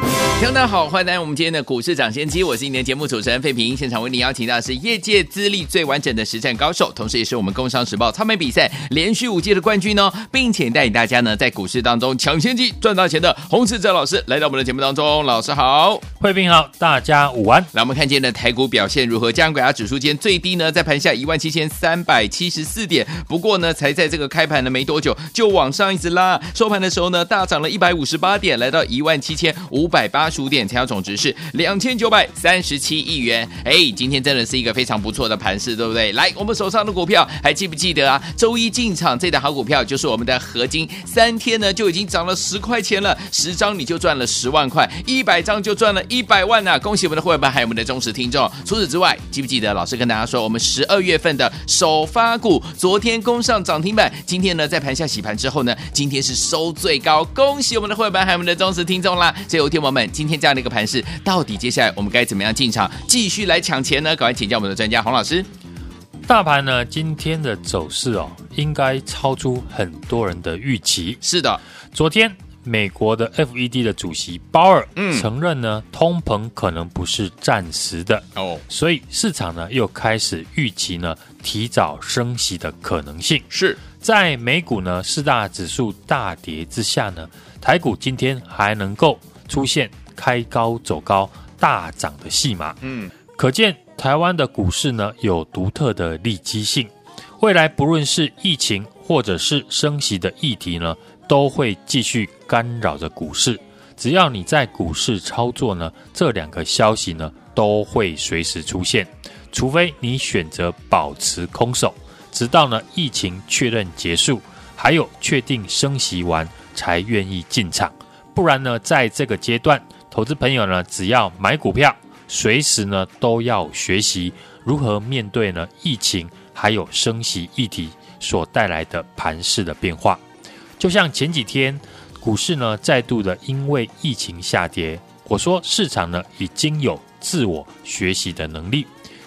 听众大家好，欢迎来到我们今天的股市涨先机，我是今天节目主持人费平。现场为您邀请到的是业界资历最完整的实战高手，同时也是我们工商时报操盘比赛连续五届的冠军哦，并且带领大家呢在股市当中抢先机赚大钱的洪士哲老师来到我们的节目当中。老师好，费平好，大家午安。来，我们看见的台股表现如何？加权指数间最低呢在盘下一万七千三百七十四点，不过呢才在这个开盘呢没多久就往上一直拉，收盘的时候呢大涨了一百五十八点，来到一万七千五百八。十五点，成交总值是两千九百三十七亿元。哎，今天真的是一个非常不错的盘势，对不对？来，我们手上的股票还记不记得啊？周一进场这档好股票就是我们的合金，三天呢就已经涨了十块钱了，十张你就赚了十万块，一百张就赚了一百万呐、啊！恭喜我们的会员们，还有我们的忠实听众。除此之外，记不记得老师跟大家说，我们十二月份的首发股昨天攻上涨停板，今天呢在盘下洗盘之后呢，今天是收最高，恭喜我们的会员们，还有我们的忠实听众啦！所以，有听友们。今天这样的一个盘势，到底接下来我们该怎么样进场，继续来抢钱呢？赶快请教我们的专家洪老师。大盘呢，今天的走势哦，应该超出很多人的预期。是的，昨天美国的 FED 的主席鲍尔承认呢，通膨可能不是暂时的哦，所以市场呢又开始预期呢提早升息的可能性。是在美股呢四大指数大跌之下呢，台股今天还能够出现。开高走高大涨的戏码，嗯，可见台湾的股市呢有独特的利基性。未来不论是疫情或者是升息的议题呢，都会继续干扰着股市。只要你在股市操作呢，这两个消息呢都会随时出现。除非你选择保持空手，直到呢疫情确认结束，还有确定升息完才愿意进场。不然呢，在这个阶段。投资朋友呢，只要买股票，随时呢都要学习如何面对呢疫情还有升息议题所带来的盘势的变化。就像前几天股市呢再度的因为疫情下跌，我说市场呢已经有自我学习的能力。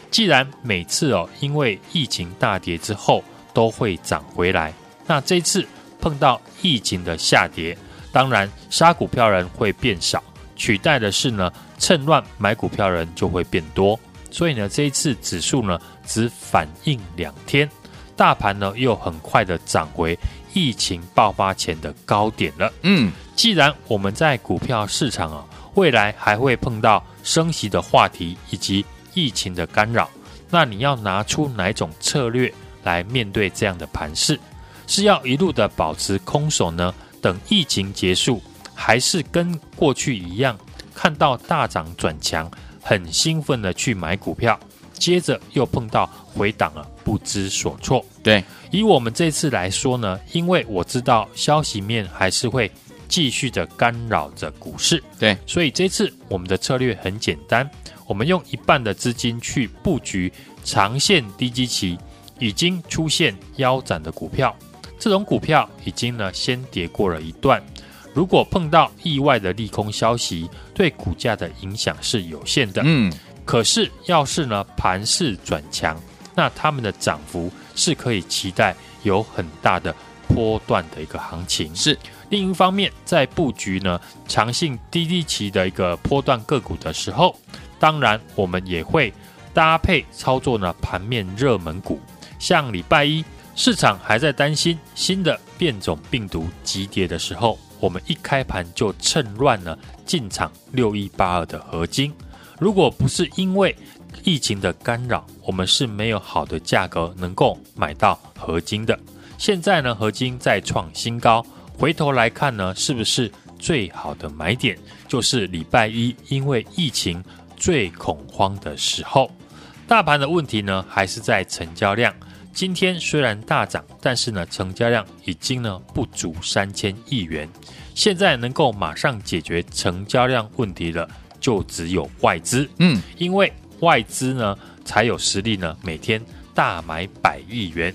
既然每次哦因为疫情大跌之后都会涨回来，那这次碰到疫情的下跌，当然杀股票人会变少。取代的是呢，趁乱买股票人就会变多，所以呢，这一次指数呢只反应两天，大盘呢又很快的涨回疫情爆发前的高点了。嗯，既然我们在股票市场啊，未来还会碰到升息的话题以及疫情的干扰，那你要拿出哪种策略来面对这样的盘势？是要一路的保持空手呢？等疫情结束？还是跟过去一样，看到大涨转强，很兴奋的去买股票，接着又碰到回档了，不知所措。对，以我们这次来说呢，因为我知道消息面还是会继续的干扰着股市，对，所以这次我们的策略很简单，我们用一半的资金去布局长线低基期已经出现腰斩的股票，这种股票已经呢先跌过了一段。如果碰到意外的利空消息，对股价的影响是有限的。嗯，可是要是呢盘势转强，那他们的涨幅是可以期待有很大的波段的一个行情。是另一方面，在布局呢长性低低期的一个波段个股的时候，当然我们也会搭配操作呢盘面热门股，像礼拜一市场还在担心新的变种病毒急跌的时候。我们一开盘就趁乱呢进场六一八二的合金，如果不是因为疫情的干扰，我们是没有好的价格能够买到合金的。现在呢，合金再创新高，回头来看呢，是不是最好的买点？就是礼拜一，因为疫情最恐慌的时候，大盘的问题呢，还是在成交量。今天虽然大涨，但是呢，成交量已经呢不足三千亿元。现在能够马上解决成交量问题的，就只有外资。嗯，因为外资呢才有实力呢，每天大买百亿元。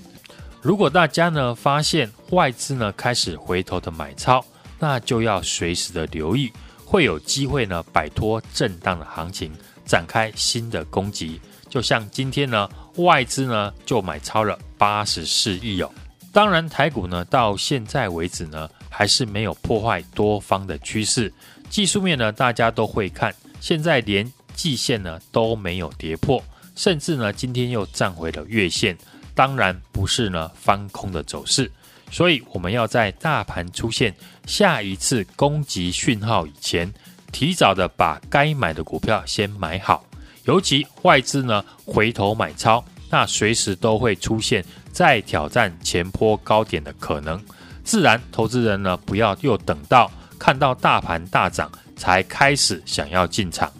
如果大家呢发现外资呢开始回头的买超，那就要随时的留意，会有机会呢摆脱震荡的行情，展开新的攻击。就像今天呢，外资呢就买超了八十四亿哦。当然，台股呢到现在为止呢，还是没有破坏多方的趋势。技术面呢，大家都会看，现在连季线呢都没有跌破，甚至呢今天又站回了月线。当然不是呢翻空的走势，所以我们要在大盘出现下一次攻击讯号以前，提早的把该买的股票先买好。尤其外资呢回头买超，那随时都会出现再挑战前坡高点的可能。自然，投资人呢不要又等到看到大盘大涨才开始想要进场。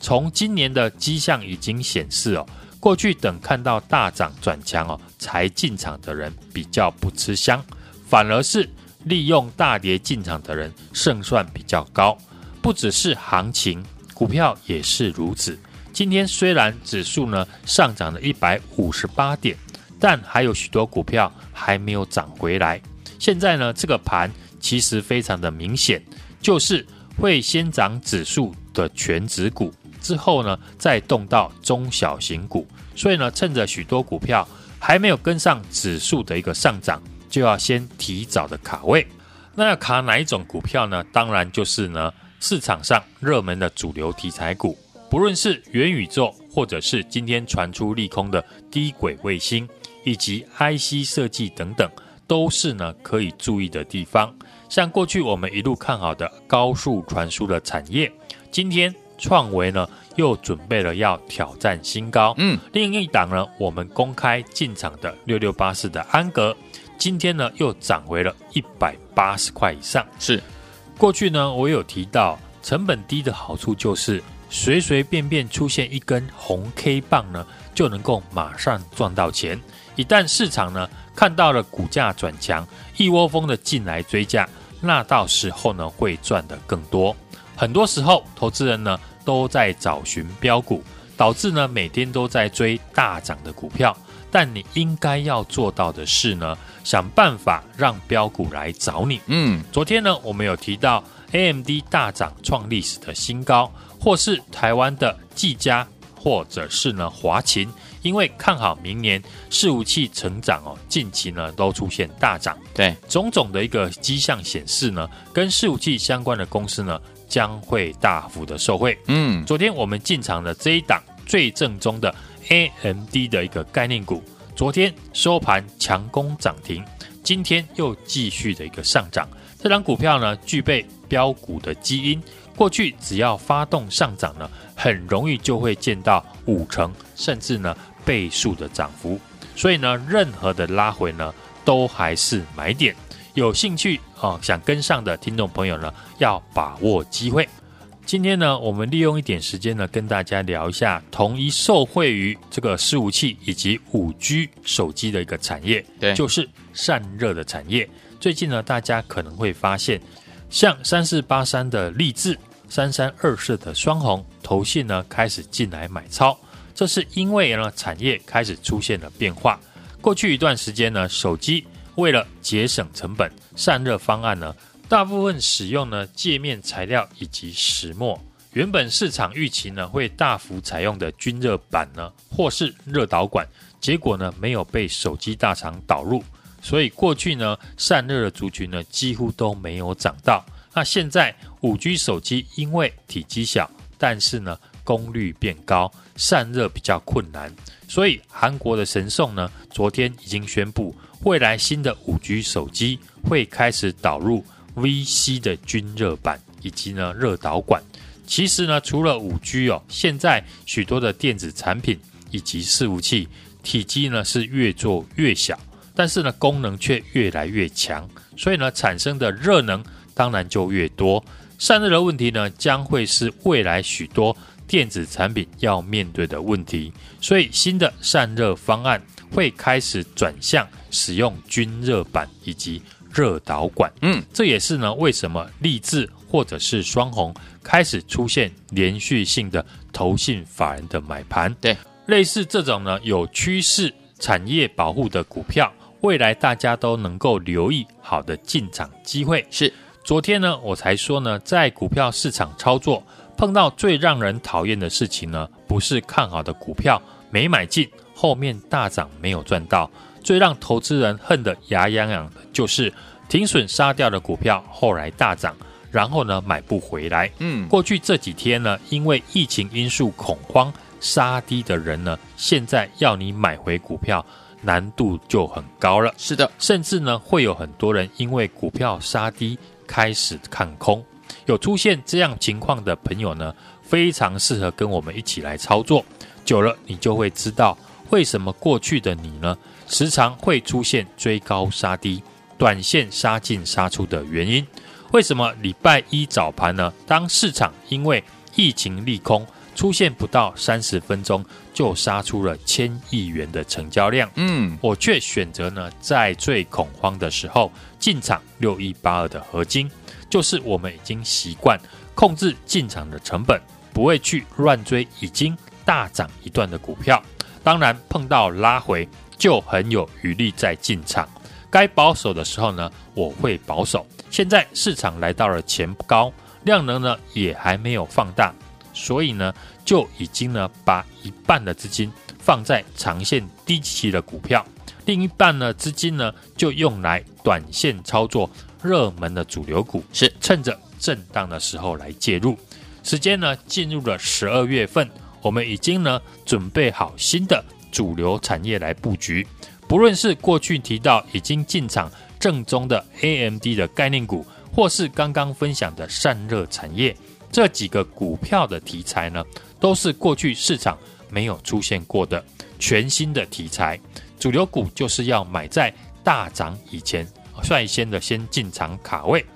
从今年的迹象已经显示哦。过去等看到大涨转强哦，才进场的人比较不吃香，反而是利用大跌进场的人胜算比较高。不只是行情，股票也是如此。今天虽然指数呢上涨了一百五十八点，但还有许多股票还没有涨回来。现在呢，这个盘其实非常的明显，就是会先涨指数的全指股。之后呢，再动到中小型股，所以呢，趁着许多股票还没有跟上指数的一个上涨，就要先提早的卡位。那要卡哪一种股票呢？当然就是呢，市场上热门的主流题材股，不论是元宇宙，或者是今天传出利空的低轨卫星，以及 IC 设计等等，都是呢可以注意的地方。像过去我们一路看好的高速传输的产业，今天。创维呢又准备了要挑战新高，嗯，另一档呢，我们公开进场的六六八四的安格，今天呢又涨回了一百八十块以上。是，过去呢我有提到，成本低的好处就是随随便便出现一根红 K 棒呢，就能够马上赚到钱。一旦市场呢看到了股价转强，一窝蜂的进来追价，那到时候呢会赚得更多。很多时候，投资人呢都在找寻标股，导致呢每天都在追大涨的股票。但你应该要做到的是呢，想办法让标股来找你。嗯，昨天呢我们有提到 AMD 大涨创历史的新高，或是台湾的技嘉，或者是呢华勤，因为看好明年伺服器成长哦，近期呢都出现大涨。对，种种的一个迹象显示呢，跟伺服器相关的公司呢。将会大幅的受惠。嗯，昨天我们进场的这一档最正宗的 AMD 的一个概念股，昨天收盘强攻涨停，今天又继续的一个上涨。这档股票呢，具备飙股的基因，过去只要发动上涨呢，很容易就会见到五成甚至呢倍数的涨幅。所以呢，任何的拉回呢，都还是买点。有兴趣啊，想跟上的听众朋友呢，要把握机会。今天呢，我们利用一点时间呢，跟大家聊一下同一受惠于这个伺服器以及五 G 手机的一个产业，对，就是散热的产业。最近呢，大家可能会发现，像三四八三的励志、三三二四的双红，投信呢开始进来买超，这是因为呢产业开始出现了变化。过去一段时间呢，手机为了节省成本，散热方案呢，大部分使用呢界面材料以及石墨。原本市场预期呢会大幅采用的均热板呢，或是热导管，结果呢没有被手机大厂导入，所以过去呢散热的族群呢几乎都没有涨到。那现在五 G 手机因为体积小，但是呢功率变高，散热比较困难，所以韩国的神送呢昨天已经宣布。未来新的五 G 手机会开始导入 VC 的均热板以及呢热导管。其实呢，除了五 G 哦，现在许多的电子产品以及伺服器体积呢是越做越小，但是呢功能却越来越强，所以呢产生的热能当然就越多。散热的问题呢将会是未来许多电子产品要面对的问题，所以新的散热方案会开始转向。使用均热板以及热导管，嗯，这也是呢为什么立志或者是双红开始出现连续性的投信法人的买盘。对，类似这种呢有趋势产业保护的股票，未来大家都能够留意好的进场机会。是，昨天呢，我才说呢，在股票市场操作碰到最让人讨厌的事情呢，不是看好的股票没买进，后面大涨没有赚到，最让投资人恨得牙痒痒的就是停损杀掉的股票后来大涨，然后呢买不回来。嗯，过去这几天呢，因为疫情因素恐慌。杀低的人呢，现在要你买回股票，难度就很高了。是的，甚至呢，会有很多人因为股票杀低开始看空。有出现这样情况的朋友呢，非常适合跟我们一起来操作。久了，你就会知道为什么过去的你呢，时常会出现追高杀低、短线杀进杀出的原因。为什么礼拜一早盘呢？当市场因为疫情利空。出现不到三十分钟就杀出了千亿元的成交量，嗯，我却选择呢在最恐慌的时候进场六一八二的合金，就是我们已经习惯控制进场的成本，不会去乱追已经大涨一段的股票。当然碰到拉回就很有余力再进场，该保守的时候呢我会保守。现在市场来到了前高，量能呢也还没有放大。所以呢，就已经呢把一半的资金放在长线低期的股票，另一半呢资金呢就用来短线操作热门的主流股，是趁着震荡的时候来介入。时间呢进入了十二月份，我们已经呢准备好新的主流产业来布局，不论是过去提到已经进场正宗的 AMD 的概念股，或是刚刚分享的散热产业。这几个股票的题材呢，都是过去市场没有出现过的全新的题材。主流股就是要买在大涨以前，率先的先进场卡位。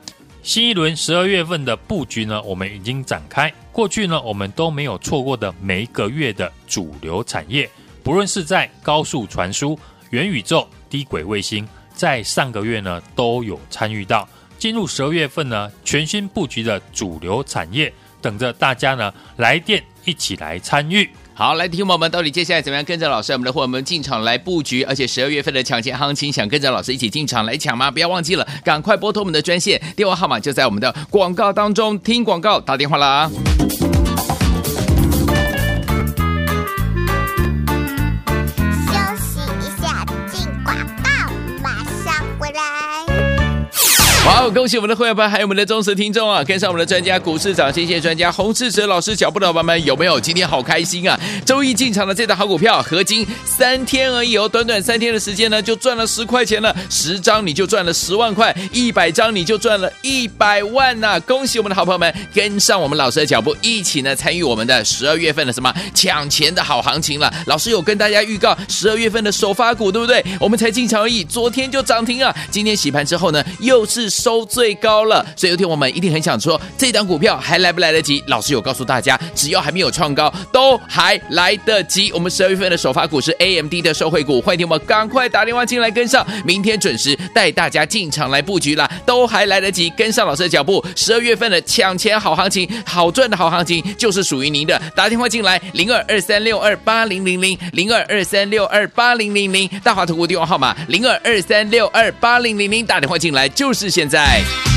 新一轮十二月份的布局呢，我们已经展开。过去呢，我们都没有错过的每一个月的主流产业，不论是在高速传输、元宇宙、低轨卫星，在上个月呢都有参与到。进入十二月份呢，全新布局的主流产业等着大家呢来电一起来参与。好，来听我们到底接下来怎么样跟着老师我们的伙伴们进场来布局？而且十二月份的抢钱行情，想跟着老师一起进场来抢吗？不要忘记了，赶快拨通我们的专线，电话号码就在我们的广告当中。听广告打电话啦。好，恭喜我们的会员班，还有我们的忠实听众啊！跟上我们的专家，股市涨先谢谢专家洪世哲老师脚步的伙伴们，有没有？今天好开心啊！周一进场的这档好股票，合金三天而已哦，短短三天的时间呢，就赚了十块钱了，十张你就赚了十万块，一百张你就赚了一百万呐、恭喜我们的好朋友们，跟上我们老师的脚步，一起呢参与我们的十二月份的什么抢钱的好行情了。老师有跟大家预告十二月份的首发股，对不对？我们才进场而已，昨天就涨停啊！今天洗盘之后呢，又是。收最高了，所以有天我们一定很想说，这档股票还来不来得及？老师有告诉大家，只要还没有创高，都还来得及。我们十二月份的首发股是 AMD 的受惠股，欢迎听我赶快打电话进来跟上，明天准时带大家进场来布局啦，都还来得及跟上老师的脚步。十二月份的抢钱好行情，好赚的好行情，就是属于您的。打电话进来，零二二三六二八零零零，零二二三六二八零零零，大华投顾电话号码零二二三六二八零零零，打电话进来就是现在。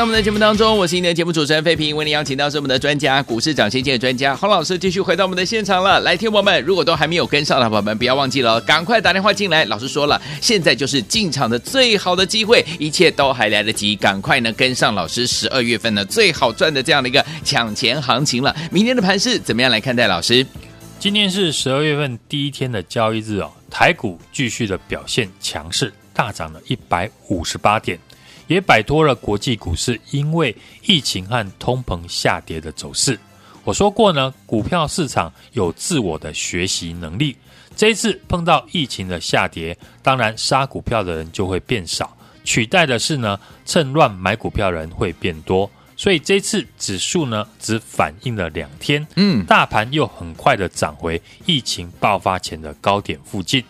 到我们的节目当中，我是你的节目主持人费平，为您邀请到是我们的专家，股市涨先见的专家洪老师，继续回到我们的现场了。来，听我们，如果都还没有跟上的朋友们，不要忘记了，赶快打电话进来。老师说了，现在就是进场的最好的机会，一切都还来得及，赶快呢跟上老师十二月份呢最好赚的这样的一个抢钱行情了。明天的盘势怎么样来看待？老师，今天是十二月份第一天的交易日哦，台股继续的表现强势，大涨了一百五十八点。也摆脱了国际股市因为疫情和通膨下跌的走势。我说过呢，股票市场有自我的学习能力。这一次碰到疫情的下跌，当然杀股票的人就会变少，取代的是呢，趁乱买股票的人会变多。所以这次指数呢，只反映了两天，嗯，大盘又很快的涨回疫情爆发前的高点附近。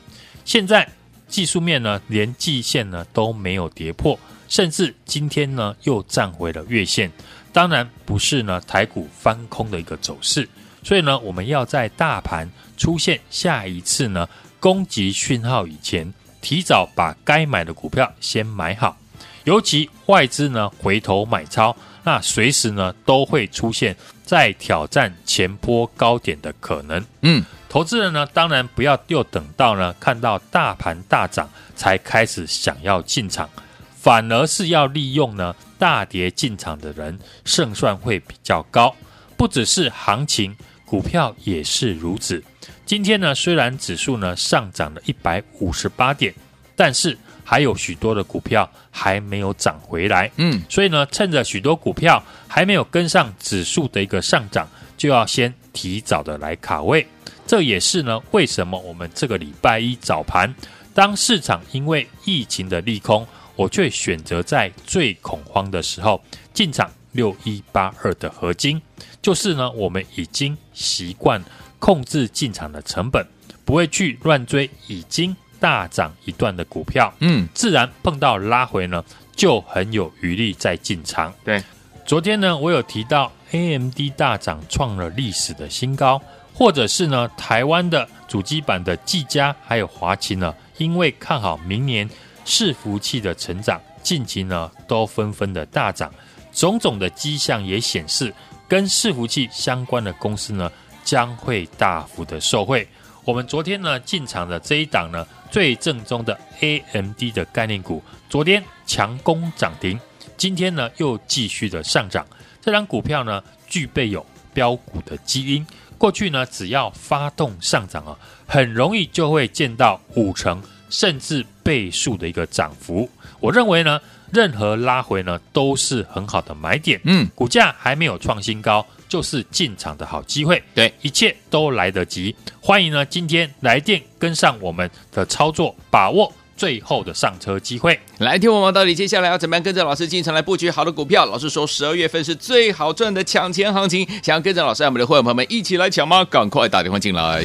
现在技术面呢，连季线呢都没有跌破。甚至今天呢又站回了月线，当然不是呢台股翻空的一个走势，所以呢我们要在大盘出现下一次呢攻击讯号以前，提早把该买的股票先买好，尤其外资呢回头买超，那随时呢都会出现再挑战前波高点的可能。嗯，投资人呢当然不要又等到呢看到大盘大涨才开始想要进场。反而是要利用呢大跌进场的人胜算会比较高，不只是行情，股票也是如此。今天呢虽然指数呢上涨了一百五十八点，但是还有许多的股票还没有涨回来。嗯，所以呢趁着许多股票还没有跟上指数的一个上涨，就要先提早的来卡位。这也是呢为什么我们这个礼拜一早盘，当市场因为疫情的利空。我却选择在最恐慌的时候进场六一八二的合金，就是呢，我们已经习惯控制进场的成本，不会去乱追已经大涨一段的股票，嗯，自然碰到拉回呢，就很有余力再进场。对，昨天呢，我有提到 AMD 大涨创了历史的新高，或者是呢，台湾的主机板的技嘉还有华擎呢，因为看好明年。伺服器的成长，近期呢都纷纷的大涨，种种的迹象也显示，跟伺服器相关的公司呢将会大幅的受惠。我们昨天呢进场的这一档呢最正宗的 AMD 的概念股，昨天强攻涨停，今天呢又继续的上涨。这档股票呢具备有标股的基因，过去呢只要发动上涨啊，很容易就会见到五成。甚至倍数的一个涨幅，我认为呢，任何拉回呢都是很好的买点。嗯，股价还没有创新高，就是进场的好机会。对，一切都来得及。欢迎呢，今天来电跟上我们的操作，把握最后的上车机会。来听我们到底接下来要怎么样跟着老师进场来布局好的股票？老师说十二月份是最好赚的抢钱行情，想要跟着老师，我们的会员朋友们一起来抢吗？赶快打电话进来。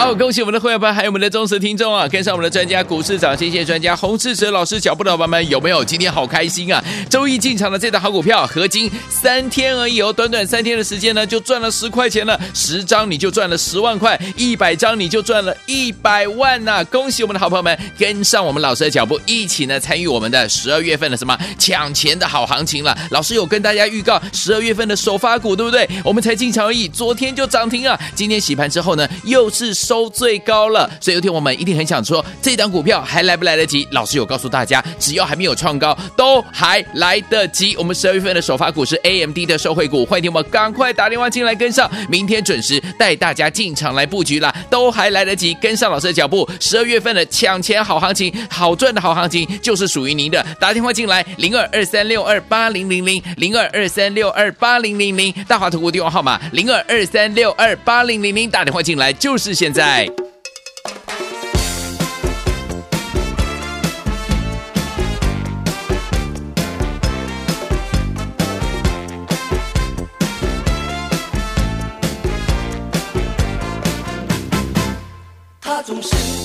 好恭喜我们的会员们，还有我们的忠实听众啊！跟上我们的专家，股市涨先机专家洪士哲老师脚步的伙伴们，有没有？今天好开心啊！周一进场的这档好股票，合金三天而已哦，短短三天的时间呢，就赚了十块钱了。十张你就赚了十万块，一百张你就赚了一百万呐、恭喜我们的好朋友们，跟上我们老师的脚步，一起呢参与我们的十二月份的什么抢钱的好行情了。老师有跟大家预告十二月份的首发股，对不对？我们才进场而已，昨天就涨停啊！今天洗盘之后呢，又是。收最高了，所以有天我们一定很想说，这档股票还来不来得及？老师有告诉大家，只要还没有创高，都还来得及。我们十二月份的首发股是 AMD 的受惠股，欢迎听我们赶快打电话进来跟上，明天准时带大家进场来布局啦，都还来得及，跟上老师的脚步。十二月份的抢钱好行情，好赚的好行情，就是属于您的。打电话进来，零二二三六二八零零零，零二二三六二八零零零，大华投顾电话号码零二二三六二八零零零，打电话进来就是现在。在。他总是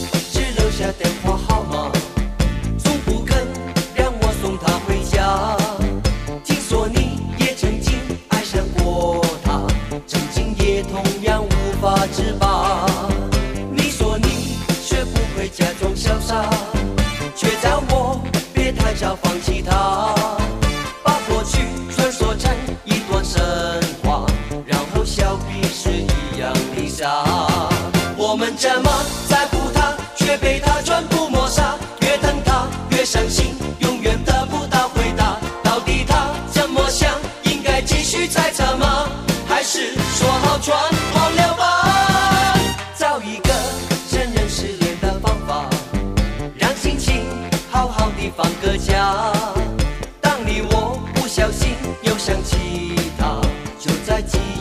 放个假。当你我不小心又想起他，就在今。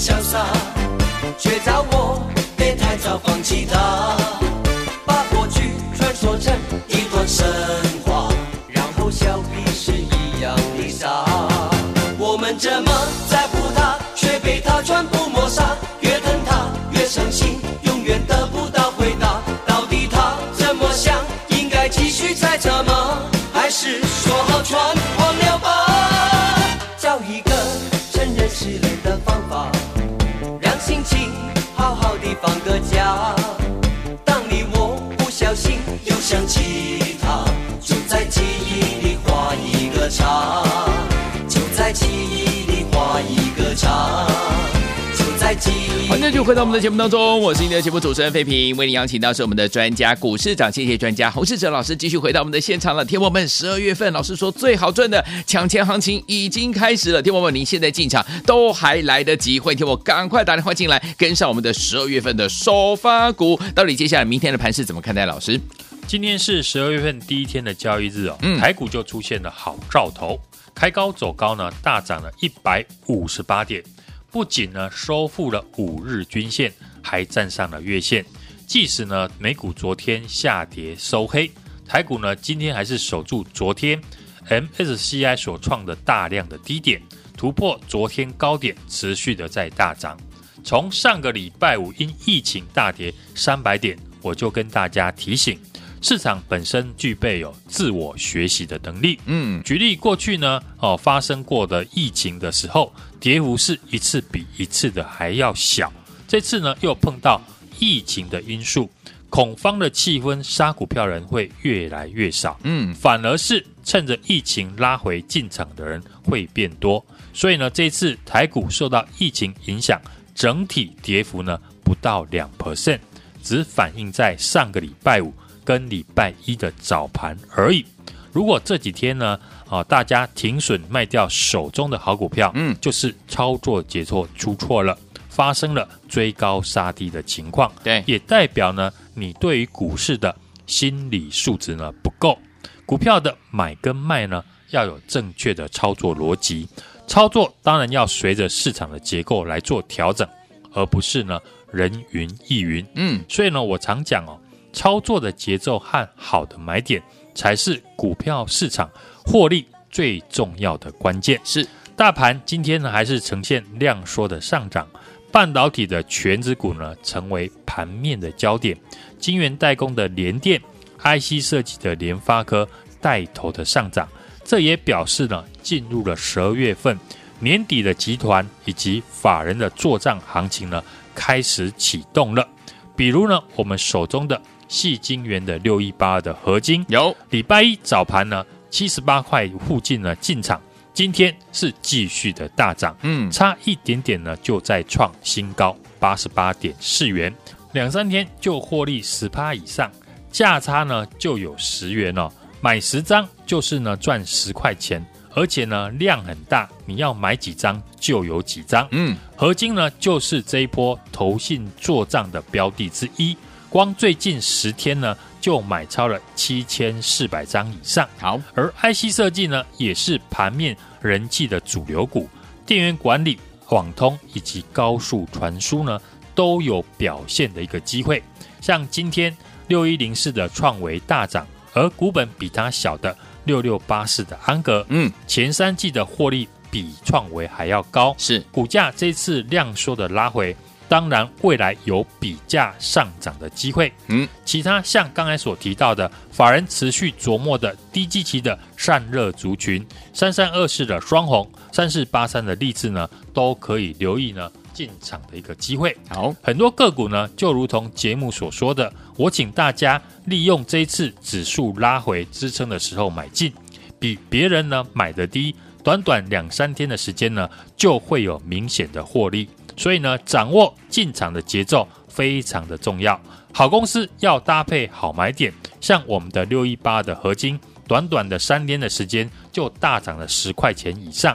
潇洒，却叫我欢迎就回到我们的节目当中，我是你的节目主持人费平，为您邀请到是我们的专家股市长，谢谢专家洪世哲老师，继续回到我们的现场了。天王们，十二月份老师说最好赚的抢钱行情已经开始了，天王们，您现在进场都还来得及，欢迎天王赶快打电话进来，跟上我们的十二月份的首发股。到底接下来明天的盘是怎么看待？老师，今天是十二月份第一天的交易日哦，嗯，台股就出现了好兆头，开高走高呢，大涨了一百五十八点。不仅呢收复了五日均线，还站上了月线。即使呢美股昨天下跌收黑，台股呢今天还是守住昨天 MSCI 所创的大量的低点，突破昨天高点，持续的在大涨。从上个礼拜五因疫情大跌三百点，我就跟大家提醒，市场本身具备有自我学习的能力。嗯，举例过去呢哦发生过的疫情的时候。跌幅是一次比一次的还要小，这次呢又碰到疫情的因素，恐慌的气氛，杀股票人会越来越少，嗯，反而是趁着疫情拉回进场的人会变多，所以呢，这次台股受到疫情影响，整体跌幅呢不到两 percent，只反映在上个礼拜五跟礼拜一的早盘而已。如果这几天呢，啊，大家停损卖掉手中的好股票，嗯，就是操作节奏出错了，发生了追高杀低的情况，对，也代表呢，你对于股市的心理素质呢不够，股票的买跟卖呢要有正确的操作逻辑，操作当然要随着市场的结构来做调整，而不是呢人云亦云，嗯，所以呢，我常讲哦，操作的节奏和好的买点。才是股票市场获利最重要的关键。是，大盘今天呢还是呈现量缩的上涨，半导体的全指股呢成为盘面的焦点，晶圆代工的联电、IC 设计的联发科带头的上涨，这也表示呢进入了十二月份年底的集团以及法人的做账行情呢开始启动了。比如呢我们手中的。矽晶圆的六一八二的合金。有。礼拜一早盘呢七十八块附近呢进场，今天是继续的大涨，嗯，差一点点呢就再创新高八十八点四元，两三天就获利十趴以上，价差呢就有十元哦，买十张就是呢赚十块钱，而且呢量很大，你要买几张就有几张。嗯，合金呢就是这一波投信做账的标的之一，光最近十天呢就买超了七千四百张以上。好，而 IC 设计呢也是盘面人气的主流股，电源管理、网通以及高速传输呢都有表现的一个机会。像今天六一零四的创维大涨，而股本比它小的六六八四的安格，嗯，前三季的获利比创维还要高，是。股价这次量缩的拉回，当然未来有比价上涨的机会。嗯，其他像刚才所提到的，法人持续琢磨的低基期的散热族群，三三二四的双红，三四八三的力智呢，都可以留意呢。进场的一个机会，好，很多个股呢，就如同节目所说的，我请大家利用这一次指数拉回支撑的时候买进，比别人呢买的低，短短两三天的时间呢，就会有明显的获利。所以呢，掌握进场的节奏非常的重要。好公司要搭配好买点，像我们的六一八的合金，短短的三天的时间就大涨了十块钱以上。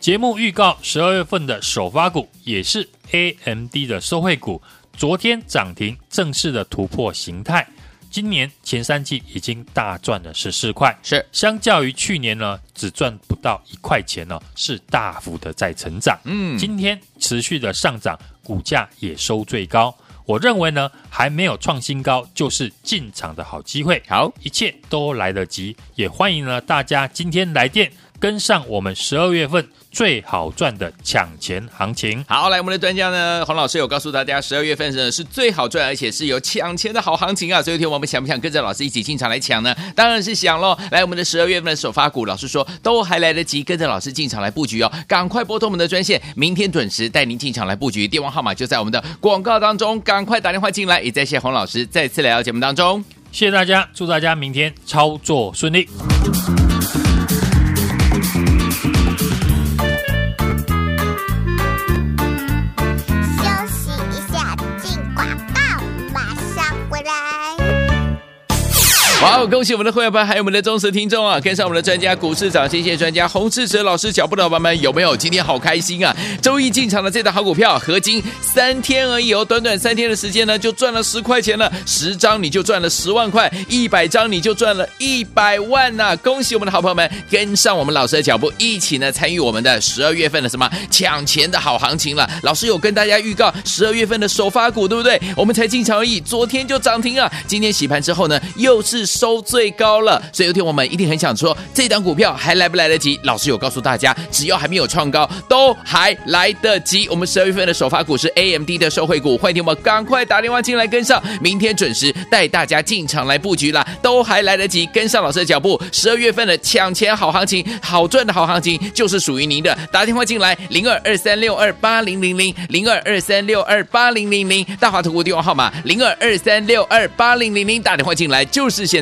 节目预告，十二月份的首发股也是 AMD 的受惠股，昨天涨停，正式的突破形态。今年前三季已经大赚了十四块，是相较于去年呢，只赚不到一块钱呢，是大幅的在成长。嗯，今天持续的上涨，股价也收最高。我认为呢，还没有创新高，就是进场的好机会。好，一切都来得及，也欢迎呢大家今天来电。跟上我们十二月份最好赚的抢钱行情。好，来我们的专家呢，洪老师有告诉大家，十二月份呢是最好赚，而且是有抢钱的好行情啊！所以，天我们想不想跟着老师一起进场来抢呢？当然是想喽！来，我们的十二月份的首发股，老师说都还来得及，跟着老师进场来布局哦！赶快拨通我们的专线，明天准时带您进场来布局。电话号码就在我们的广告当中，赶快打电话进来。也再谢洪老师再次来到节目当中，谢谢大家，祝大家明天操作顺利。哇哦！恭喜我们的会员们，还有我们的忠实听众啊！跟上我们的专家，股市涨先线专家洪志哲老师脚步的伙伴们，有没有？今天好开心啊！周一进场的这档好股票，合金三天而已哦，短短三天的时间呢，就赚了十块钱了。十张你就赚了十万块，一百张你就赚了一百万呐、恭喜我们的好朋友们，跟上我们老师的脚步，一起呢参与我们的十二月份的什么抢钱的好行情了。老师有跟大家预告十二月份的首发股，对不对？我们才进场而已，昨天就涨停啊！今天洗盘之后呢，又是。收最高了，所以有天我们一定很想说，这档股票还来不来得及？老师有告诉大家，只要还没有创高，都还来得及。我们十二月份的首发股是 AMD 的受惠股，欢迎听我们赶快打电话进来跟上，明天准时带大家进场来布局啦，都还来得及，跟上老师的脚步。十二月份的抢钱好行情，好赚的好行情，就是属于您的。打电话进来，零二二三六二八零零零，零二二三六二八零零零，大华投顾电话号码零二二三六二八零零零，打电话进来就是现